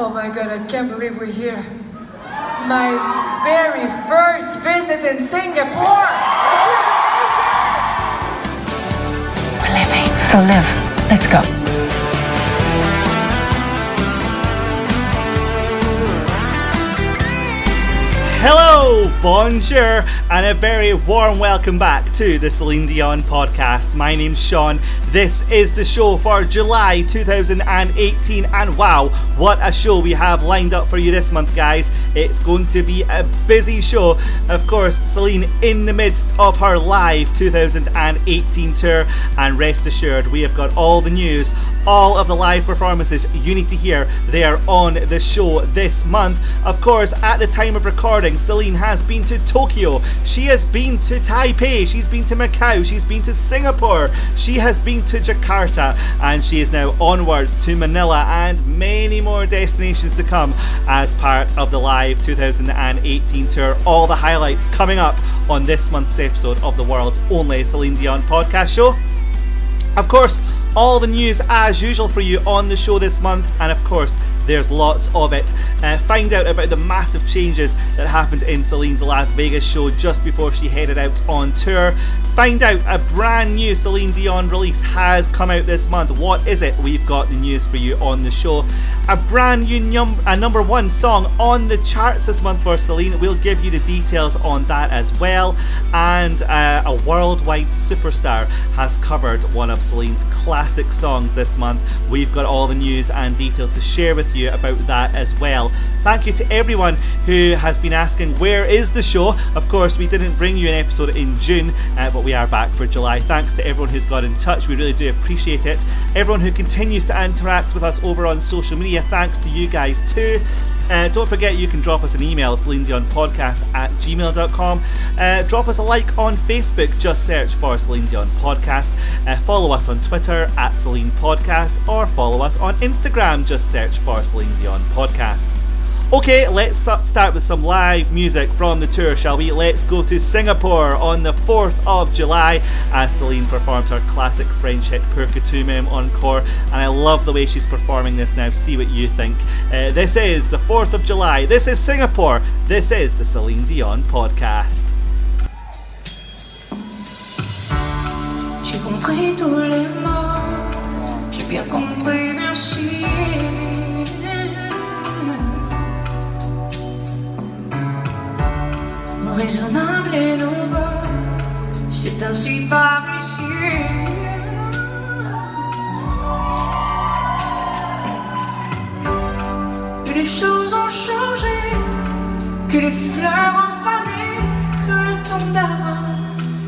Oh my god, I can't believe we're here. My very first visit in Singapore. We're living, so live. Let's go. Hello, bonjour, and a very warm welcome back to the Celine Dion podcast. My name's Sean. This is the show for July 2018, and wow, what a show we have lined up for you this month, guys! It's going to be a busy show. Of course, Celine in the midst of her live 2018 tour, and rest assured, we have got all the news, all of the live performances you need to hear. They are on the show this month. Of course, at the time of recording, Celine has been to Tokyo, she has been to Taipei, she's been to Macau, she's been to Singapore, she has been to Jakarta, and she is now onwards to Manila and many more destinations to come as part of the live 2018 tour. All the highlights coming up on this month's episode of the world's only Celine Dion podcast show. Of course, all the news as usual for you on the show this month, and of course, there's lots of it. Uh, find out about the massive changes that happened in Celine's Las Vegas show just before she headed out on tour. Find out a brand new Celine Dion release has come out this month. What is it? We've got the news for you on the show. A brand new num- a number one song on the charts this month for Celine. We'll give you the details on that as well. And uh, a worldwide superstar has covered one of Celine's classic songs this month. We've got all the news and details to share with you about that as well. Thank you to everyone who has been asking where is the show. Of course, we didn't bring you an episode in June, uh, but we are back for July. Thanks to everyone who's got in touch. We really do appreciate it. Everyone who continues to interact with us over on social media, thanks to you guys too. Uh, don't forget you can drop us an email, Podcast at gmail.com. Uh, drop us a like on Facebook, just search for Celine Dion Podcast. Uh, follow us on Twitter at Celine Podcast or follow us on Instagram, just search for Celine Dion Podcast. Okay, let's start with some live music from the tour, shall we? Let's go to Singapore on the 4th of July as Celine performed her classic French hit Pour que encore. And I love the way she's performing this now. See what you think. Uh, this is the 4th of July. This is Singapore. This is the Celine Dion podcast. J'ai compris tous les mots, j'ai bien compris, merci. Raisonnable et nouveau, c'est ainsi par ici. Que les choses ont changé, que les fleurs ont fané, que le temps d'avant,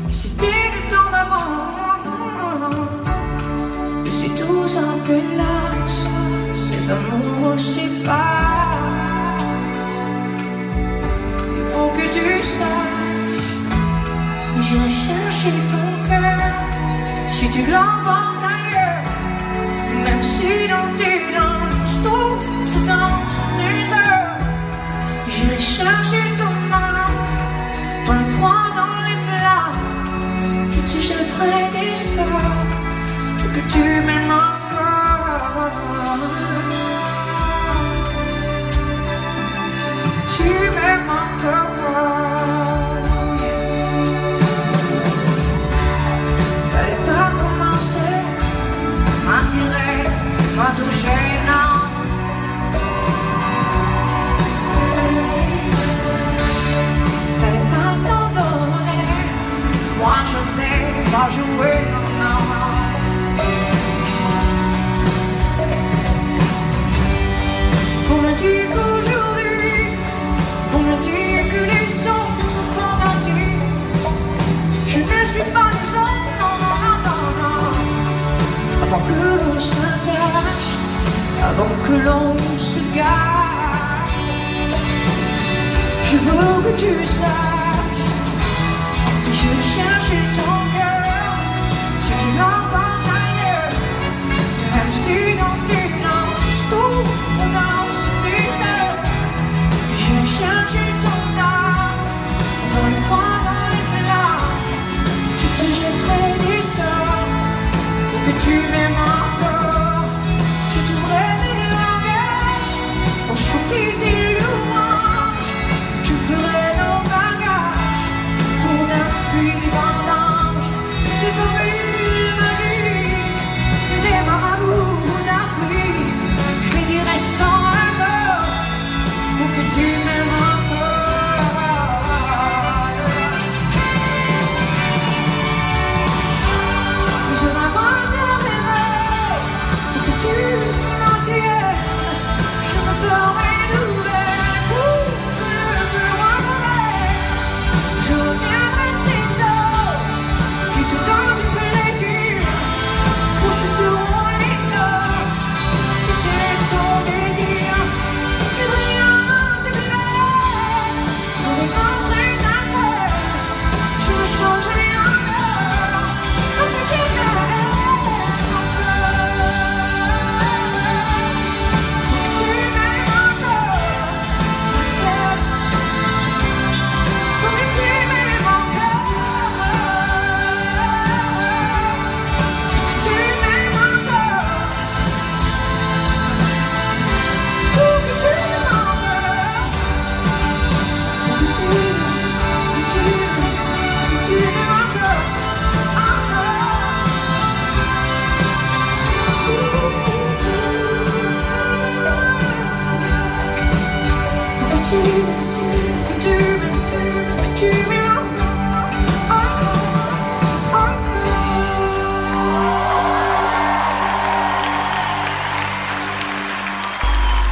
c'était le temps d'avant. Et c'est tout un peu lâche, les amours séparent. Tu saches, j'irai chercher ton cœur si tu l'emportes ailleurs. Même si dans tes danses, tout danse des heures, j'irai chercher ton âme le froid, dans les flammes. Je te jetterai des sorts que tu m'aimes pas jouer, On me dit qu'aujourd'hui, on me dit que les autres font ainsi. Je ne suis pas les autres, non, non, non. Avant que l'on s'attache, avant que l'on se gare, je veux que tu saches. Je vais chercher ton vais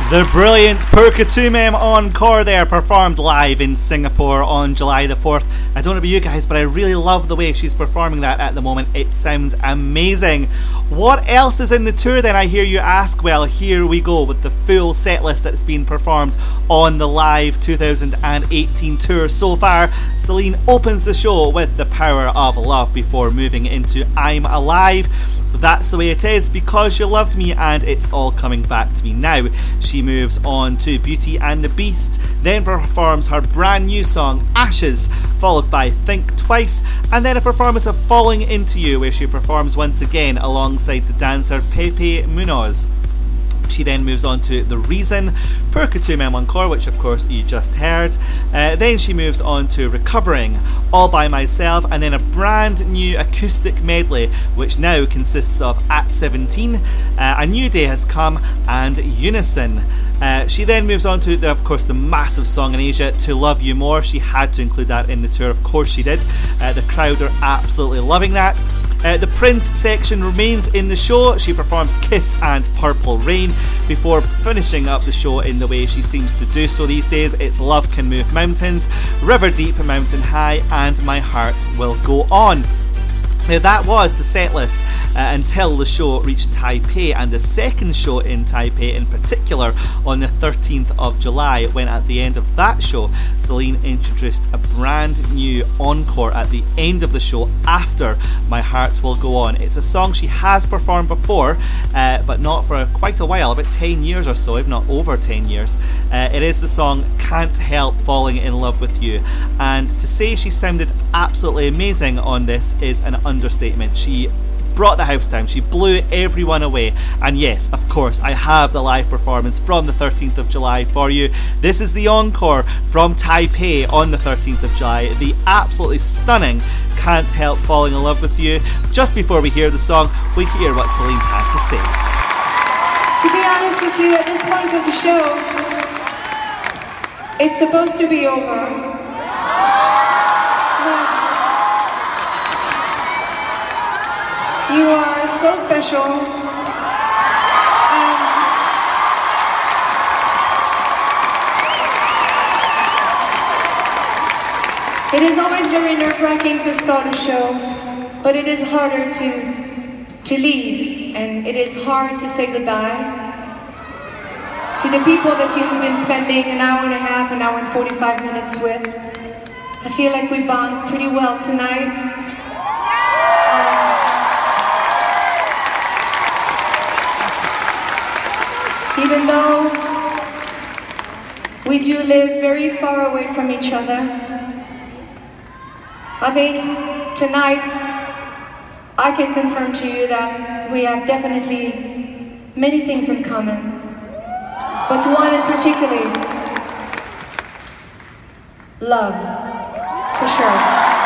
The brilliant Pour que tu m'aimes encore there performed live in Singapore on July the 4th. I don't know about you guys, but I really love the way she's performing that at the moment. It sounds amazing. What else is in the tour then, I hear you ask? Well, here we go with the full set list that's been performed on the live 2018 tour so far. Celine opens the show with The Power of Love before moving into I'm Alive. That's the way it is because you loved me and it's all coming back to me now. She moves on to Beauty and the Beast, then performs her brand new song Ashes, followed by Think Twice, and then a performance of Falling Into You where she performs once again alongside the dancer Pepe Munoz. She then moves on to The Reason, Pour que tu m'aimes Encore, which of course you just heard. Uh, then she moves on to Recovering, All by Myself, and then a brand new acoustic medley, which now consists of At 17, uh, A New Day Has Come, and Unison. Uh, she then moves on to, of course, the massive song in Asia, To Love You More. She had to include that in the tour, of course she did. Uh, the crowd are absolutely loving that. Uh, the Prince section remains in the show. She performs Kiss and Purple Rain before finishing up the show in the way she seems to do so these days. It's Love Can Move Mountains, River Deep, Mountain High, and My Heart Will Go On. Now, that was the set list uh, until the show reached Taipei, and the second show in Taipei, in particular, on the 13th of July, when at the end of that show, Celine introduced a brand new encore at the end of the show after My Heart Will Go On. It's a song she has performed before, uh, but not for quite a while, about 10 years or so, if not over 10 years. Uh, it is the song Can't Help Falling in Love with You, and to say she sounded absolutely amazing on this is an understatement. She brought the house down. She blew everyone away. And yes, of course, I have the live performance from the 13th of July for you. This is the encore from Taipei on the 13th of July. The absolutely stunning Can't Help Falling in Love with You. Just before we hear the song, we hear what Celine had to say. To be honest with you, at this point of the show, it's supposed to be over. You are so special. And it is always very nerve-wracking to start a show, but it is harder to to leave, and it is hard to say goodbye to the people that you have been spending an hour and a half, an hour and 45 minutes with. I feel like we bond pretty well tonight. Even though we do live very far away from each other, I think tonight I can confirm to you that we have definitely many things in common, but one in particular, love, for sure.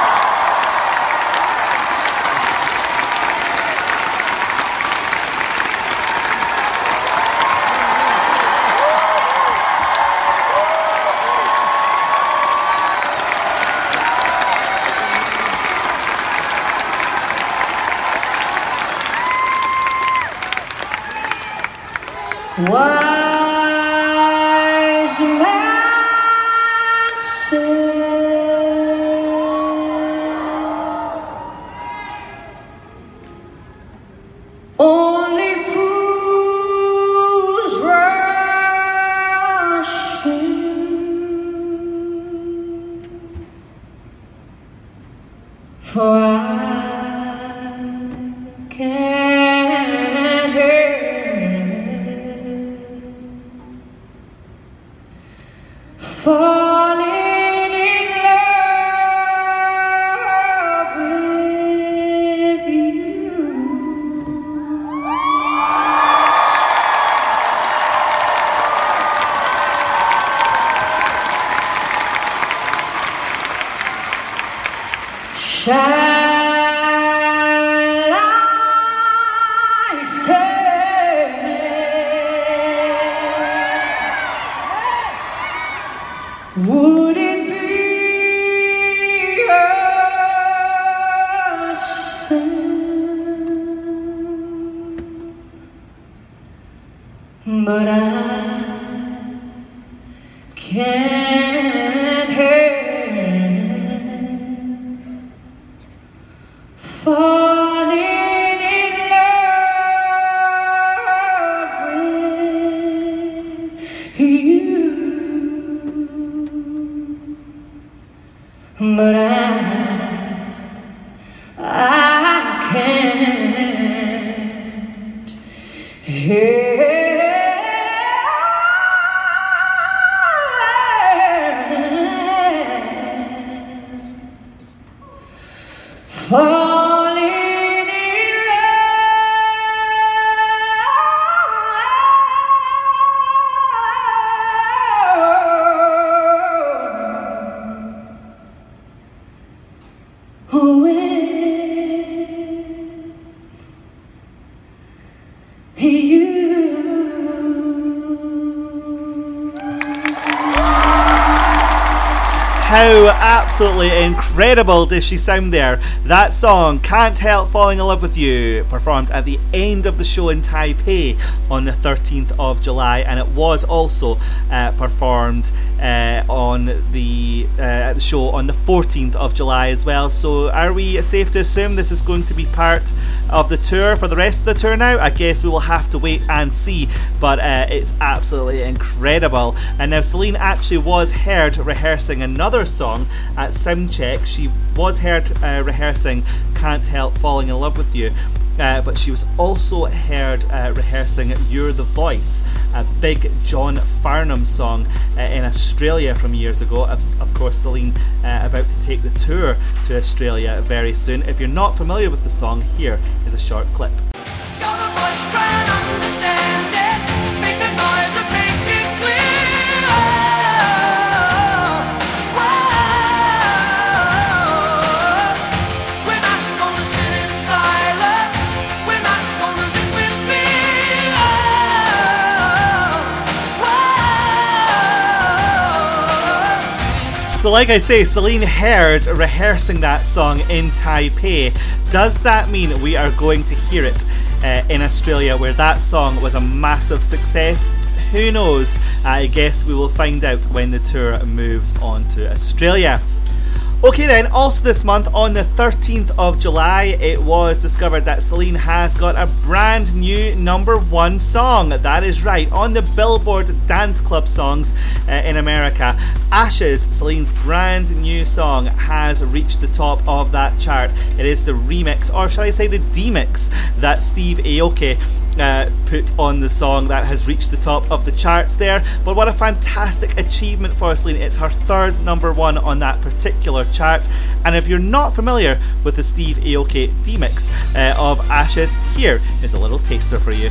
Would it incredible does she sound there? That song, Can't Help Falling in Love with You, performed at the end of the show in Taipei on the 13th of July, and it was also uh, performed on the uh, at the show on the 14th of July as well. So, are we safe to assume this is going to be part of the tour for the rest of the tour now? I guess we will have to wait and see, but uh, it's absolutely incredible. And now, Celine actually was heard rehearsing another song at Soundcheck. She was heard uh, rehearsing Can't Help Falling in Love with You. Uh, but she was also heard uh, rehearsing You're the Voice, a big John Farnham song uh, in Australia from years ago. Of, of course, Celine uh, about to take the tour to Australia very soon. If you're not familiar with the song, here is a short clip. So, like I say, Celine heard rehearsing that song in Taipei. Does that mean we are going to hear it uh, in Australia, where that song was a massive success? Who knows? I guess we will find out when the tour moves on to Australia. Okay, then, also this month on the 13th of July, it was discovered that Celine has got a brand new number one song. That is right, on the Billboard Dance Club songs uh, in America. Ashes, Celine's brand new song, has reached the top of that chart. It is the remix, or shall I say the demix, that Steve Aoki uh, put on the song that has reached the top of the charts there. But what a fantastic achievement for Celine! It's her third number one on that particular chart. And if you're not familiar with the Steve Aoki demix uh, of Ashes, here is a little taster for you.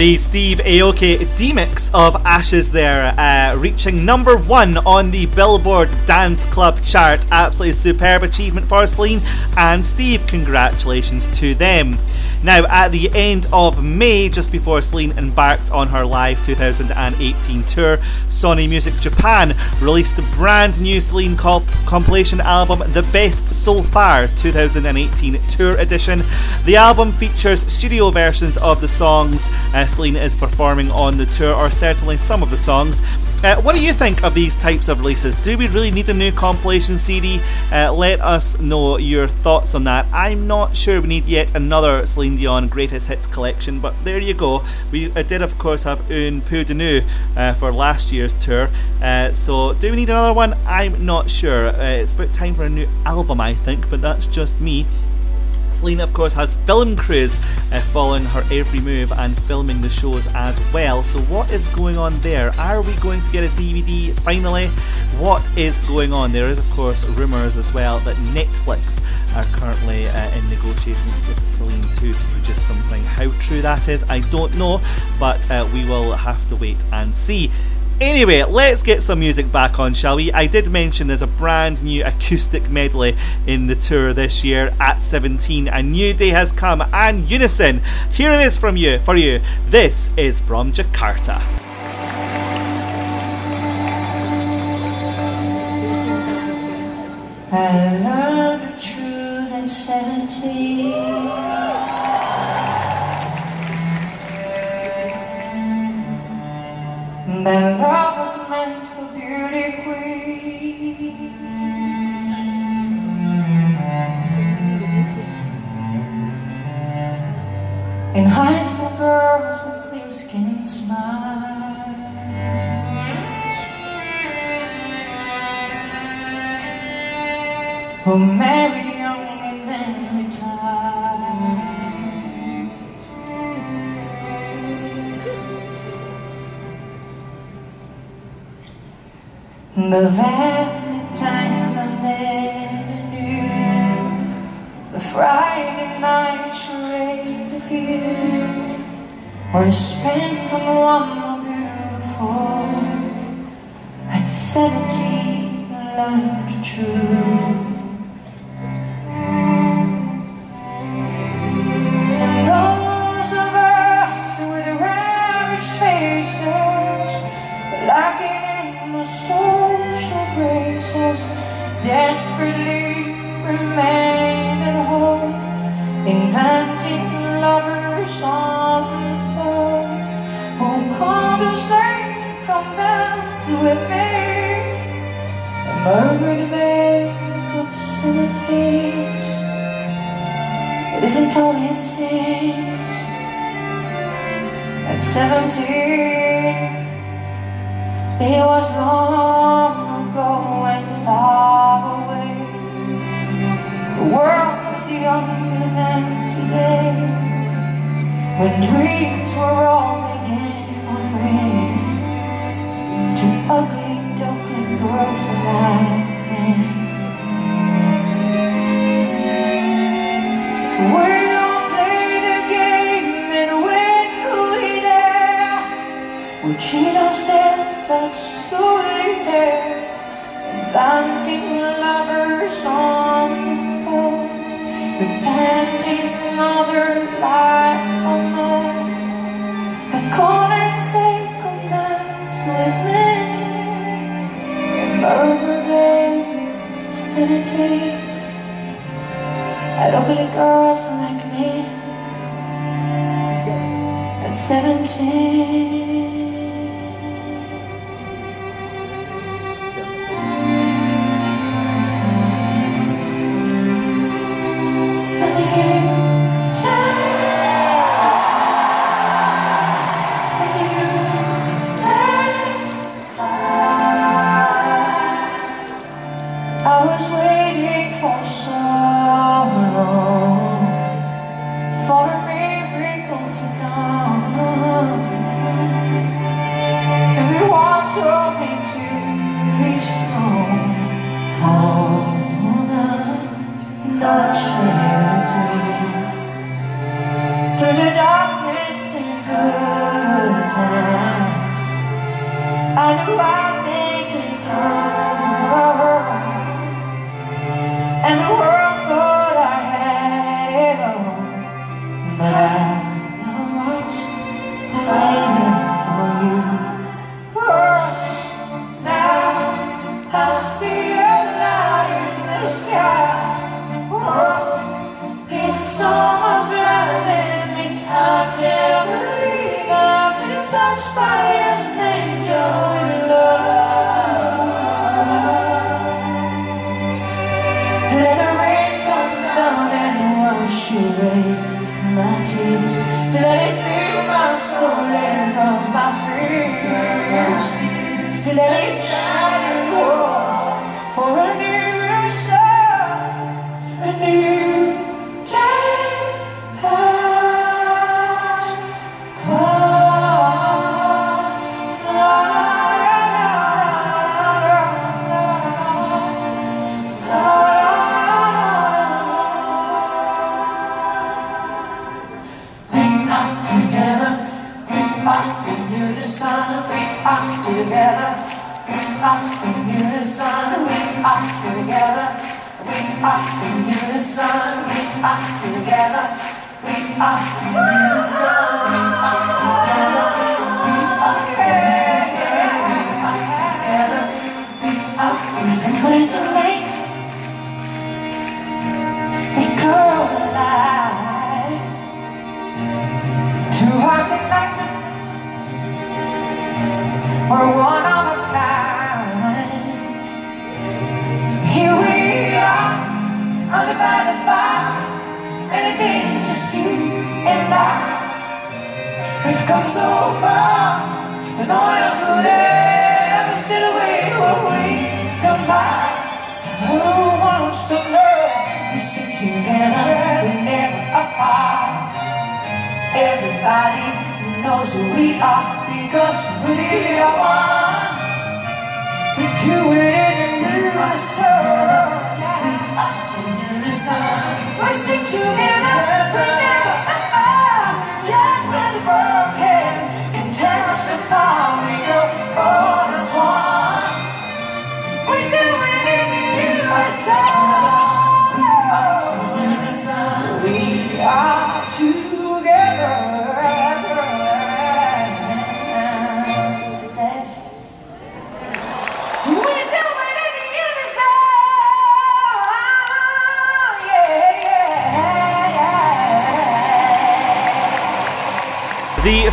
The Steve Aoki demix of Ashes there, uh, reaching number one on the Billboard Dance Club chart. Absolutely superb achievement for Celine and Steve. Congratulations to them. Now, at the end of May, just before Celine embarked on her live 2018 tour, Sony Music Japan released the brand new Celine comp- compilation album, The Best So Far 2018 Tour Edition. The album features studio versions of the songs uh, Celine is performing on the tour, or certainly some of the songs. Uh, what do you think of these types of releases? Do we really need a new compilation CD? Uh, let us know your thoughts on that. I'm not sure we need yet another Celine Dion Greatest Hits collection, but there you go. We uh, did, of course, have Un Peu de Nous uh, for last year's tour. Uh, so, do we need another one? I'm not sure. Uh, it's about time for a new album, I think, but that's just me. Celine, of course, has film crews uh, following her every move and filming the shows as well. So, what is going on there? Are we going to get a DVD finally? What is going on? There is, of course, rumours as well that Netflix are currently uh, in negotiations with Celine too to produce something. How true that is, I don't know, but uh, we will have to wait and see. Anyway, let's get some music back on, shall we? I did mention there's a brand new acoustic medley in the tour this year at 17. A new day has come, and Unison. Here it is from you for you. This is from Jakarta. I learned the truth at 17. That love was meant for beauty queens. In high school girls with clear skin and smiles. Who married The Valentine's I never knew The Friday night charades of you Were spent on one more beautiful At seventeen I learned the truth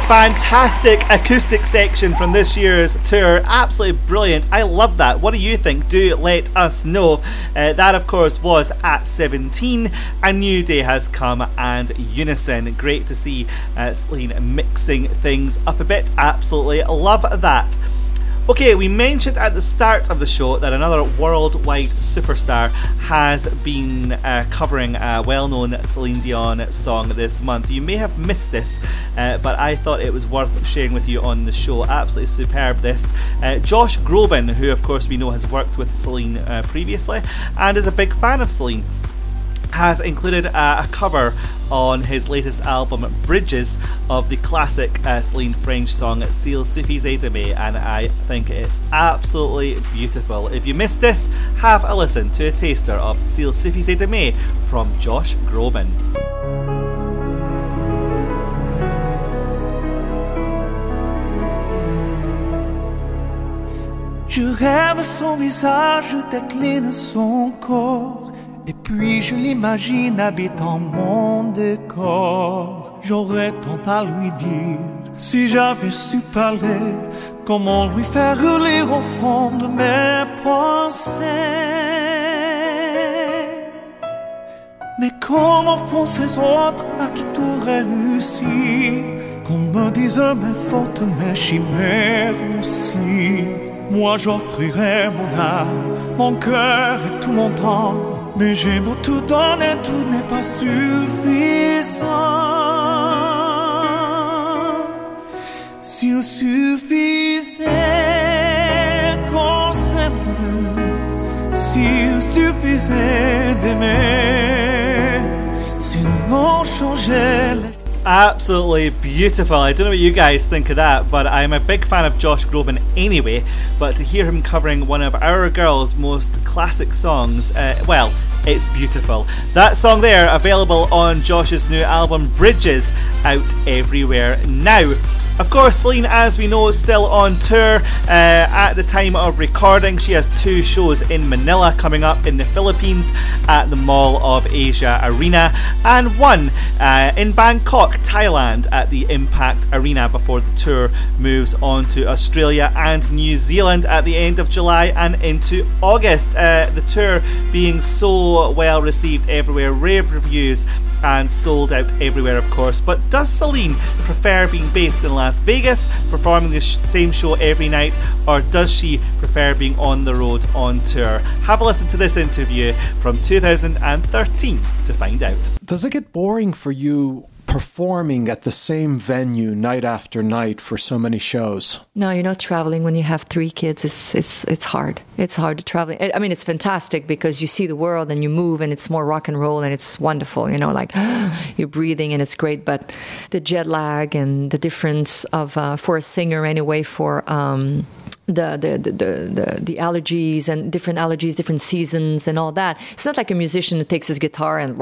fantastic acoustic section from this year's tour, absolutely brilliant. I love that. What do you think? Do let us know. Uh, that, of course, was at 17. A new day has come, and Unison. Great to see uh, Celine mixing things up a bit. Absolutely love that. Okay, we mentioned at the start of the show that another worldwide superstar has been uh, covering a well known Celine Dion song this month. You may have missed this, uh, but I thought it was worth sharing with you on the show. Absolutely superb, this. Uh, Josh Groban, who of course we know has worked with Celine uh, previously and is a big fan of Celine has included uh, a cover on his latest album, Bridges, of the classic uh, Celine French song S'il suffisait d'aimer, and I think it's absolutely beautiful. If you missed this, have a listen to a taster of S'il suffisait d'aimer from Josh Groban. Je rêve son visage, je décline son corps. Et puis je l'imagine habitant mon décor. J'aurais tant à lui dire si j'avais su parler. Comment lui faire lire au fond de mes pensées. Mais comment font ces autres à qui tout réussit? Qu'on me dise mes fautes, mes chimères aussi Moi j'offrirai mon âme, mon cœur et tout mon temps Mais j'ai beau tout donner, tout n'est pas suffisant S'il suffisait qu'on s'aime s'il suffisait d'aimer, si nous on changeait les absolutely beautiful. I don't know what you guys think of that, but I'm a big fan of Josh Groban anyway. But to hear him covering one of our girls' most classic songs, uh, well, it's beautiful. That song there, available on Josh's new album Bridges, out everywhere now. Of course, Celine, as we know, is still on tour. Uh, at the time of recording, she has two shows in Manila coming up in the Philippines at the Mall of Asia Arena, and one uh, in Bangkok, Thailand, at the Impact Arena before the tour moves on to Australia and New Zealand at the end of July and into August. Uh, the tour being so well received everywhere, rave reviews and sold out everywhere, of course. But does Celine prefer being based in Las Vegas, performing the sh- same show every night, or does she prefer being on the road on tour? Have a listen to this interview from 2013 to find out. Does it get boring for you performing at the same venue night after night for so many shows? No, you're not traveling when you have three kids. It's it's it's hard. It's hard to travel. I mean, it's fantastic because you see the world and you move, and it's more rock and roll, and it's wonderful. You know, like you're breathing, and it's great. But the jet lag and the difference of uh, for a singer anyway for. Um, the the, the the allergies and different allergies, different seasons, and all that. It's not like a musician that takes his guitar and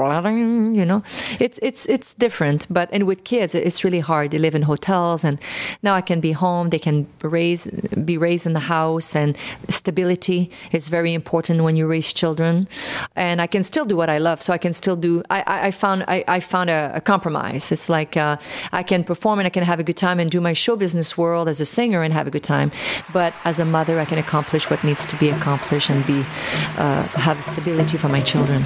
you know, it's it's it's different. But and with kids, it's really hard. They live in hotels, and now I can be home. They can raise be raised in the house, and stability is very important when you raise children. And I can still do what I love, so I can still do. I I, I found I, I found a, a compromise. It's like uh, I can perform and I can have a good time and do my show business world as a singer and have a good time, but as a mother, I can accomplish what needs to be accomplished and be uh, have stability for my children.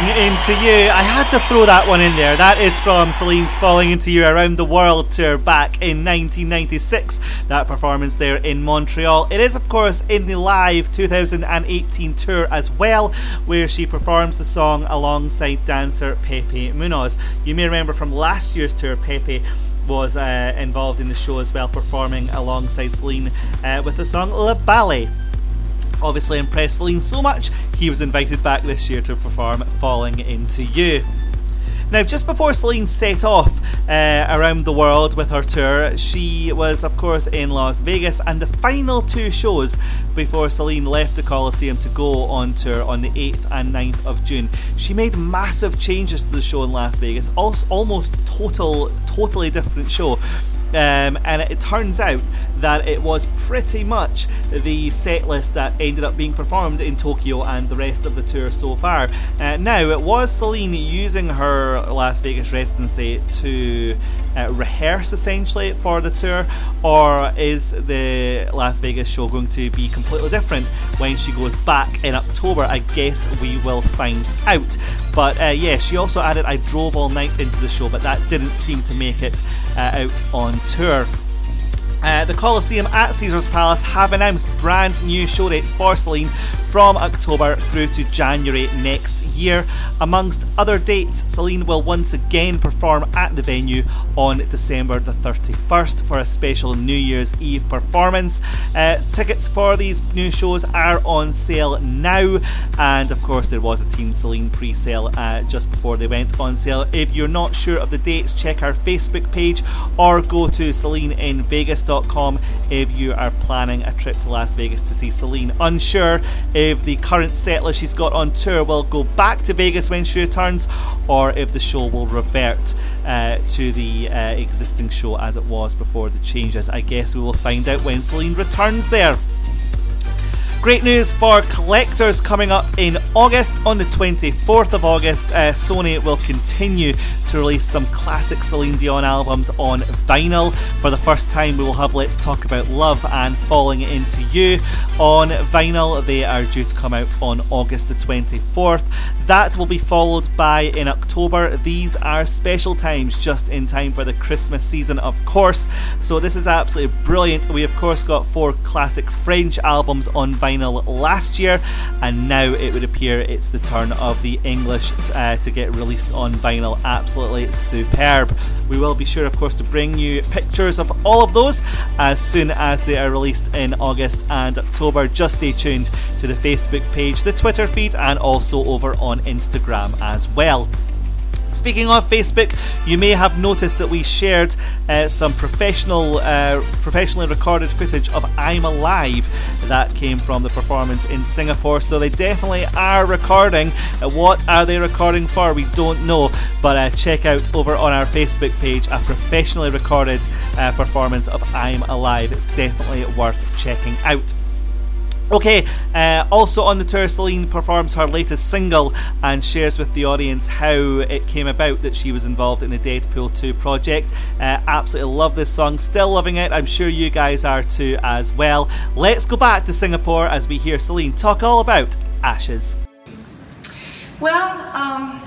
Falling Into You. I had to throw that one in there. That is from Celine's Falling Into You Around the World tour back in 1996. That performance there in Montreal. It is, of course, in the live 2018 tour as well, where she performs the song alongside dancer Pepe Munoz. You may remember from last year's tour, Pepe was uh, involved in the show as well, performing alongside Celine uh, with the song Le Ballet obviously impressed Celine so much, he was invited back this year to perform Falling Into You. Now, just before Celine set off uh, around the world with her tour, she was, of course, in Las Vegas, and the final two shows before Celine left the Coliseum to go on tour on the 8th and 9th of June. She made massive changes to the show in Las Vegas, also almost total, totally different show. Um, and it turns out that it was pretty much the set list that ended up being performed in Tokyo and the rest of the tour so far. Uh, now, it was Celine using her Las Vegas residency to uh, rehearse essentially for the tour, or is the Las Vegas show going to be completely different when she goes back in October? I guess we will find out. But uh, yeah, she also added I drove all night into the show, but that didn't seem to make it uh, out on tour. Uh, the Coliseum at Caesars Palace have announced brand new show dates for Celine from October through to January next year. Amongst other dates, Celine will once again perform at the venue on December the 31st for a special New Year's Eve performance. Uh, tickets for these new shows are on sale now, and of course, there was a Team Celine pre sale uh, just before they went on sale. If you're not sure of the dates, check our Facebook page or go to If you are planning a trip to Las Vegas to see Celine. Unsure if the current set list she's got on tour will go back to Vegas when she returns, or if the show will revert uh, to the uh, existing show as it was before the changes. I guess we will find out when Celine returns there. Great news for collectors coming up in August. On the 24th of August, uh, Sony will continue to release some classic Celine Dion albums on vinyl. For the first time, we will have Let's Talk About Love and Falling Into You on vinyl. They are due to come out on August the 24th. That will be followed by in October. These are special times just in time for the Christmas season, of course. So this is absolutely brilliant. We, of course, got four classic French albums on vinyl last year, and now it would appear it's the turn of the English uh, to get released on vinyl. Absolutely superb. We will be sure, of course, to bring you pictures of all of those as soon as they are released in August and October. Just stay tuned to the Facebook page, the Twitter feed, and also over on Instagram as well. Speaking of Facebook, you may have noticed that we shared uh, some professional, uh, professionally recorded footage of "I'm Alive" that came from the performance in Singapore. So they definitely are recording. Uh, what are they recording for? We don't know, but uh, check out over on our Facebook page a professionally recorded uh, performance of "I'm Alive." It's definitely worth checking out. Okay, uh, also on the tour, Celine performs her latest single and shares with the audience how it came about that she was involved in the Deadpool 2 project. Uh, absolutely love this song, still loving it. I'm sure you guys are too as well. Let's go back to Singapore as we hear Celine talk all about Ashes. Well, um,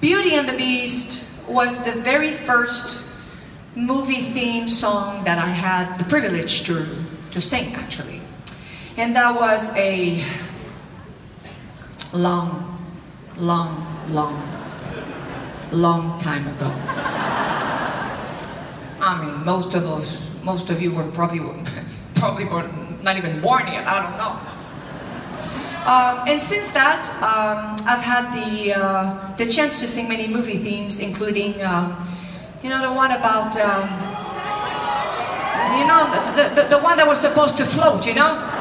Beauty and the Beast was the very first movie theme song that I had the privilege to, to sing, actually. And that was a long, long, long, long time ago. I mean, most of us, most of you were probably, probably not even born yet. I don't know. Um, and since that, um, I've had the uh, the chance to sing many movie themes, including, um, you know, the one about, um, you know, the, the, the one that was supposed to float, you know.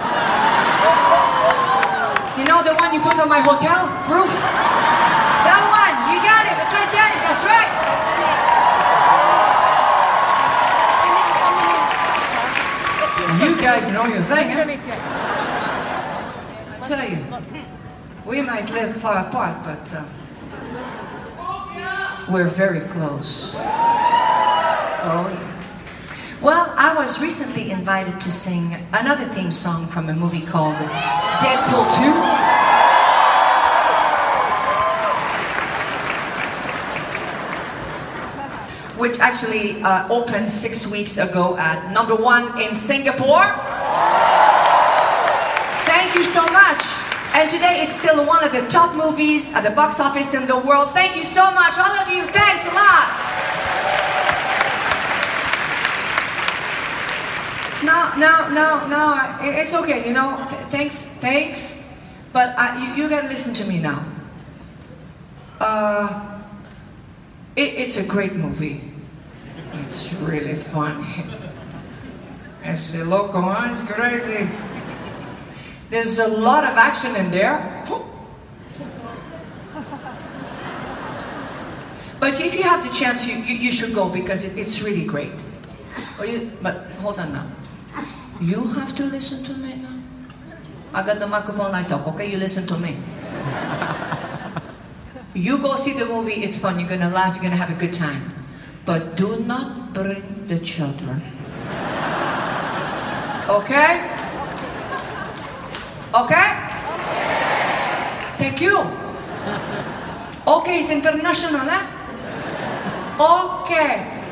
You know the one you put on my hotel roof? That one, you got it, the Titanic, that's right. You guys know your thing, huh? I tell you, we might live far apart, but uh, we're very close. Oh. Well, I was recently invited to sing another theme song from a movie called Deadpool 2. Which actually uh, opened six weeks ago at number one in Singapore. Thank you so much. And today it's still one of the top movies at the box office in the world. Thank you so much, all of you. Thanks a lot. No, no, no, no. It's okay, you know. Thanks, thanks. But uh, you, you gotta listen to me now. Uh, it, it's a great movie. It's really funny. It's the local one. It's crazy. There's a lot of action in there. But if you have the chance, you, you, you should go because it, it's really great. Oh, you, but hold on now. You have to listen to me now. I got the microphone, I talk, okay? You listen to me. You go see the movie, it's fun, you're gonna laugh, you're gonna have a good time. But do not bring the children. Okay? Okay? Thank you. Okay, it's international, huh? Okay.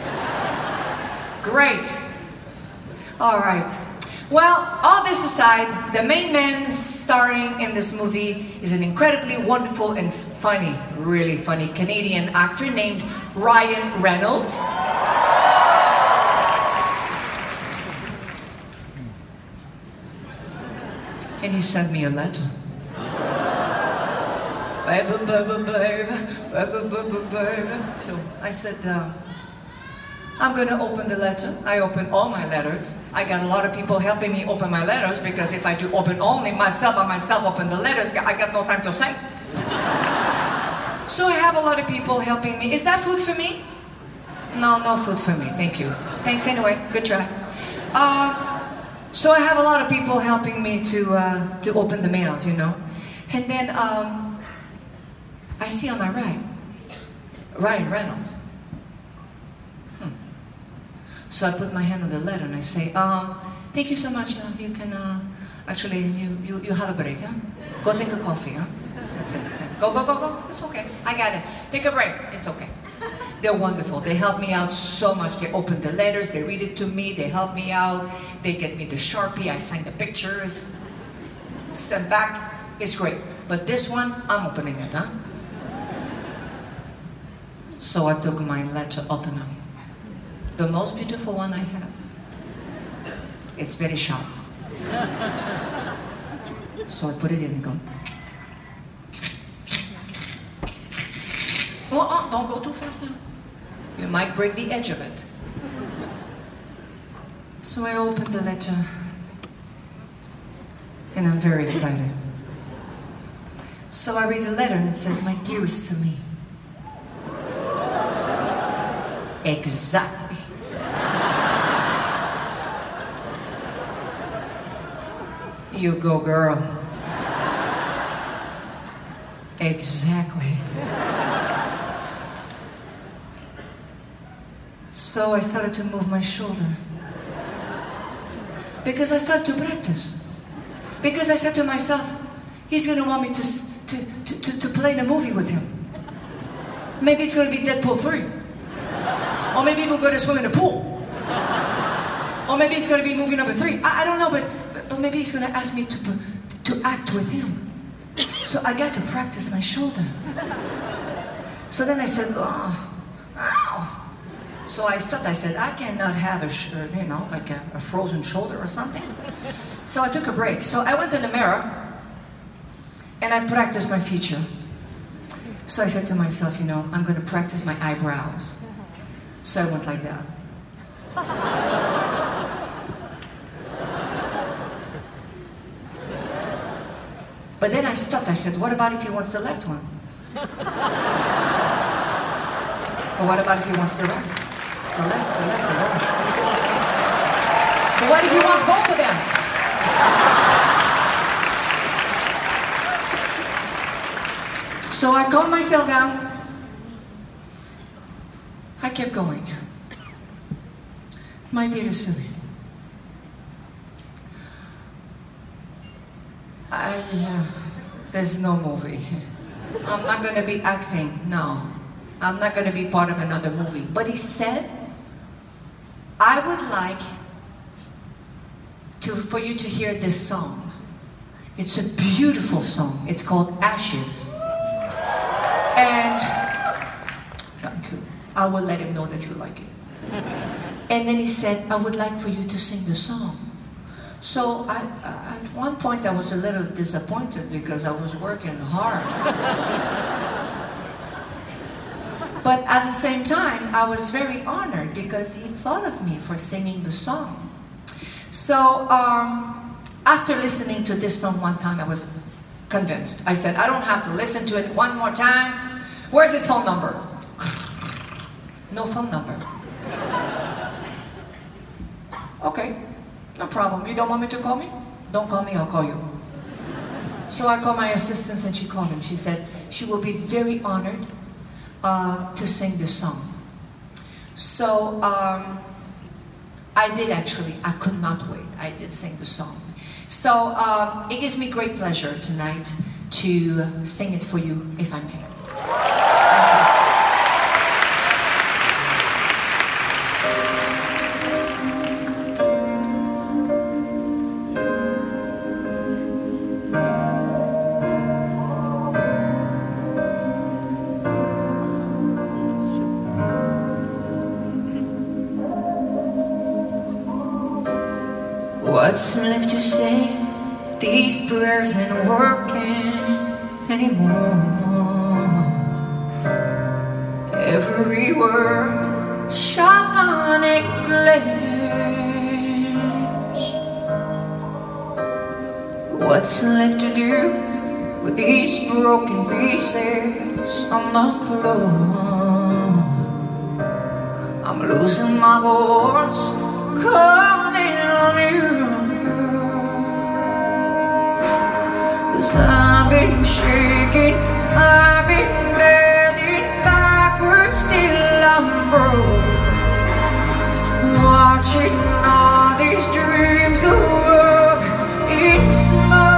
Great. All right. Well, all this aside, the main man starring in this movie is an incredibly wonderful and funny, really funny Canadian actor named Ryan Reynolds. And he sent me a letter. So I said, uh, I'm gonna open the letter. I open all my letters. I got a lot of people helping me open my letters because if I do open only myself by myself open the letters, I got no time to say. so I have a lot of people helping me. Is that food for me? No, no food for me. Thank you. Thanks anyway. Good try. Uh, so I have a lot of people helping me to uh, to open the mails, you know, and then um, I see on my right Ryan Reynolds. So I put my hand on the letter and I say, um, thank you so much. Uh, you can, uh, actually, you, you, you have a break, huh? Go take a coffee, huh? That's it. Go, go, go, go. It's okay. I got it. Take a break. It's okay. They're wonderful. They help me out so much. They open the letters, they read it to me, they help me out, they get me the Sharpie, I sign the pictures, send back. It's great. But this one, I'm opening it, huh? So I took my letter opener the most beautiful one I have. It's very sharp. So I put it in and go. Oh, oh, don't go too fast now. You might break the edge of it. So I opened the letter and I'm very excited. So I read the letter and it says, My dearest Celine. Exactly. You go, girl. Exactly. So I started to move my shoulder. Because I started to practice. Because I said to myself, he's going to want me to, to, to, to, to play in a movie with him. Maybe it's going to be Deadpool 3. Or maybe we're going to swim in a pool. Or maybe it's going to be movie number three. I, I don't know, but, but maybe he's going to ask me to, to act with him. So I got to practice my shoulder. So then I said, oh, ow. So I stopped. I said, I cannot have a, uh, you know, like a, a frozen shoulder or something. So I took a break. So I went to the mirror and I practiced my feature. So I said to myself, you know, I'm going to practice my eyebrows. So I went like that. But then I stopped. I said, what about if he wants the left one? but what about if he wants the right? The left, the left, the right. But what if he wants both of them? So I calmed myself down. I kept going. My dear Celine, I, uh, there's no movie. I'm not going to be acting, no. I'm not going to be part of another movie. But he said, I would like to, for you to hear this song. It's a beautiful song. It's called Ashes. And thank you. I will let him know that you like it. And then he said, I would like for you to sing the song. So I, at one point I was a little disappointed because I was working hard. but at the same time, I was very honored because he thought of me for singing the song. So um, after listening to this song one time, I was convinced. I said, I don't have to listen to it one more time. Where's his phone number? No phone number. Okay, no problem. You don't want me to call me? Don't call me, I'll call you. So I called my assistant and she called him. She said she will be very honored uh, to sing this song. So um, I did actually. I could not wait. I did sing the song. So um, it gives me great pleasure tonight to sing it for you, if I may. What's left to say? These prayers ain't working anymore. Every word shot on a flash. What's left to do with these broken pieces on the floor? I'm losing my voice, calling on you. I've been shaking, I've been bending backwards I'm broke. Watching all these dreams go up in smoke.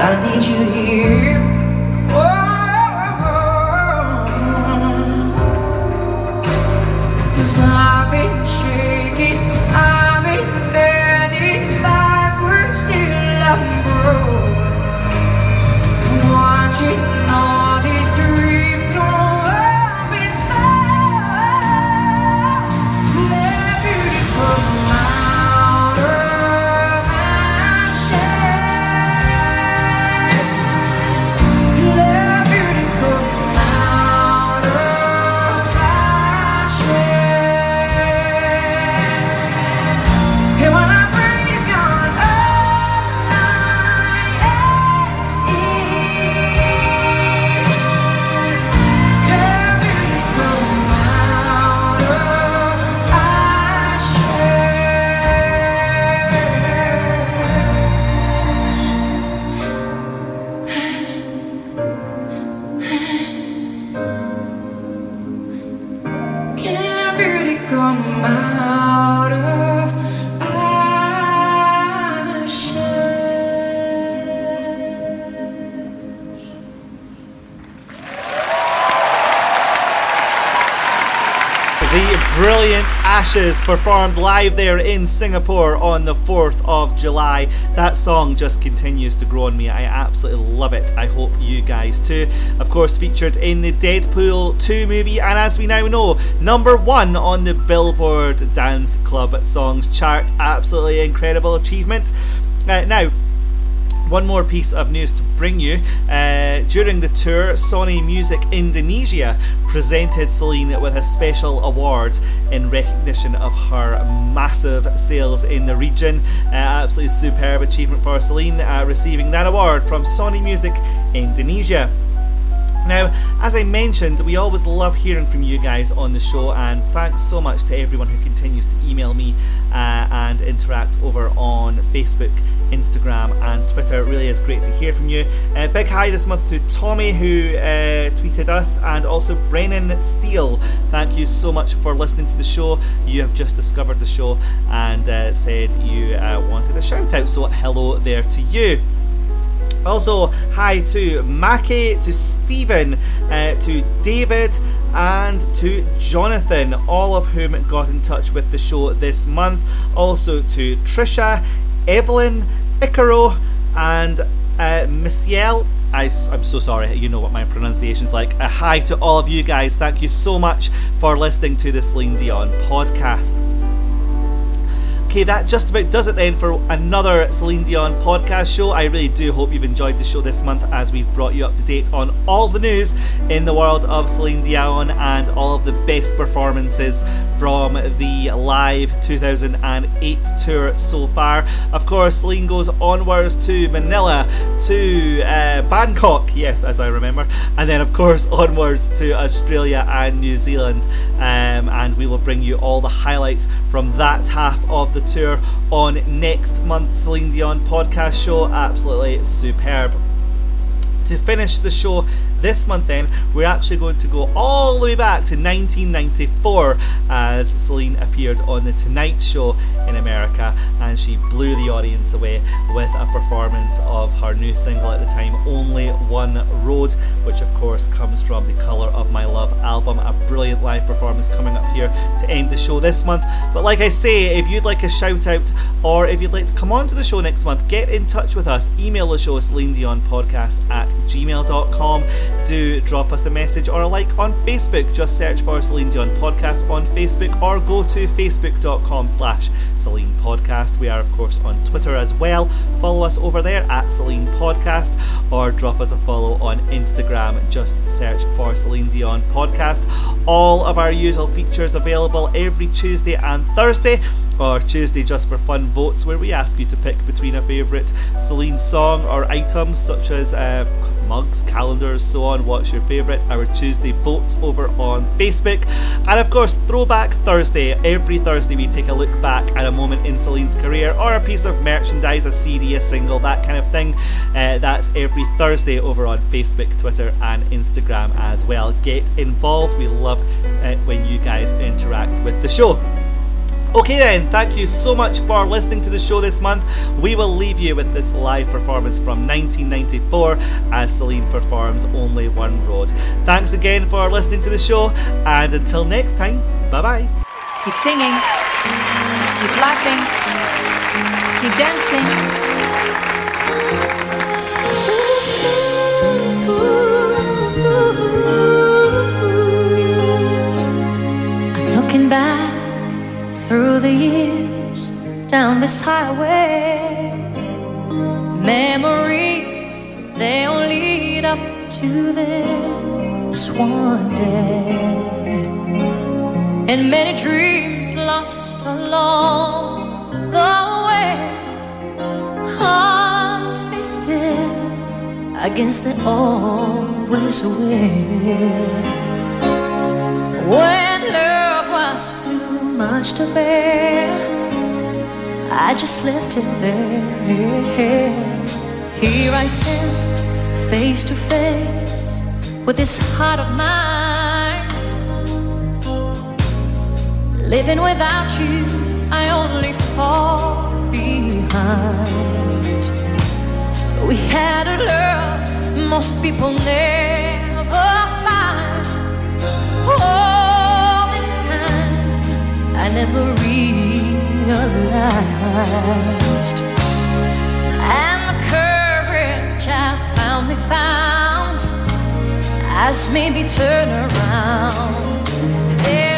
I need you here. Performed live there in Singapore on the 4th of July. That song just continues to grow on me. I absolutely love it. I hope you guys too. Of course, featured in the Deadpool 2 movie, and as we now know, number one on the Billboard Dance Club Songs chart. Absolutely incredible achievement. Uh, now, one more piece of news to bring you. Uh, during the tour, Sony Music Indonesia presented Celine with a special award in recognition of her massive sales in the region. Uh, absolutely superb achievement for Celine, uh, receiving that award from Sony Music Indonesia. Now, as I mentioned, we always love hearing from you guys on the show, and thanks so much to everyone who continues to email me uh, and interact over on Facebook, Instagram, and Twitter. It really is great to hear from you. Uh, big hi this month to Tommy, who uh, tweeted us, and also Brennan Steele. Thank you so much for listening to the show. You have just discovered the show and uh, said you uh, wanted a shout out, so hello there to you. Also, hi to Mackie, to Stephen, uh, to David, and to Jonathan, all of whom got in touch with the show this month. Also to Trisha, Evelyn, Icaro, and uh, Missiel. I, am so sorry, you know what my pronunciation's like. A hi to all of you guys. Thank you so much for listening to the Celine Dion podcast. Okay, that just about does it then for another Celine Dion podcast show. I really do hope you've enjoyed the show this month as we've brought you up to date on all the news in the world of Celine Dion and all of the best performances from the live 2008 tour so far. Of course, Celine goes onwards to Manila, to uh, Bangkok, yes, as I remember, and then, of course, onwards to Australia and New Zealand. Um, and we will bring you all the highlights from that half of the tour on next month's Celine Dion podcast show. Absolutely superb. To finish the show this month, then, we're actually going to go all the way back to 1994 as Celine appeared on The Tonight Show in America and she blew the audience away with a performance of her new single at the time, Only One Road, which of course comes from the Colour of My Love album. A brilliant live performance coming up here to end the show this month. But like I say, if you'd like a shout out or if you'd like to come on to the show next month, get in touch with us. Email the show Celine Dion podcast at gmail.com. Do drop us a message or a like on Facebook. Just search for Celine Dion podcast on Facebook or go to facebook.com slash Celine Podcast. We are, of course, on Twitter as well. Follow us over there at Celine Podcast or drop us a follow on Instagram. Just search for Celine Dion Podcast. All of our usual features available every Tuesday and Thursday or Tuesday Just for Fun votes, where we ask you to pick between a favourite Celine song or items such as uh, mugs, calendars, so on. What's your favourite? Our Tuesday votes over on Facebook. And of course, Throwback Thursday. Every Thursday, we take a look back at a moment in Celine's career or a piece of merchandise, a CD, a single, that kind of thing. Uh, that's every Thursday over on Facebook, Twitter, and Instagram as well. Get involved. We love uh, when you guys interact with the show. Okay, then, thank you so much for listening to the show this month. We will leave you with this live performance from 1994 as Celine performs Only One Road. Thanks again for listening to the show, and until next time, bye bye. Keep singing, keep laughing, keep dancing. I'm looking back through the years down this highway. Memories, they all lead up to this one day. And many dreams lost along the way. Heart twisted against the always will. When love much to bear, I just left it there. Here I stand, face to face with this heart of mine. Living without you, I only fall behind. We had a love most people never find. I I never realized. And the courage I finally found has made me turn around. There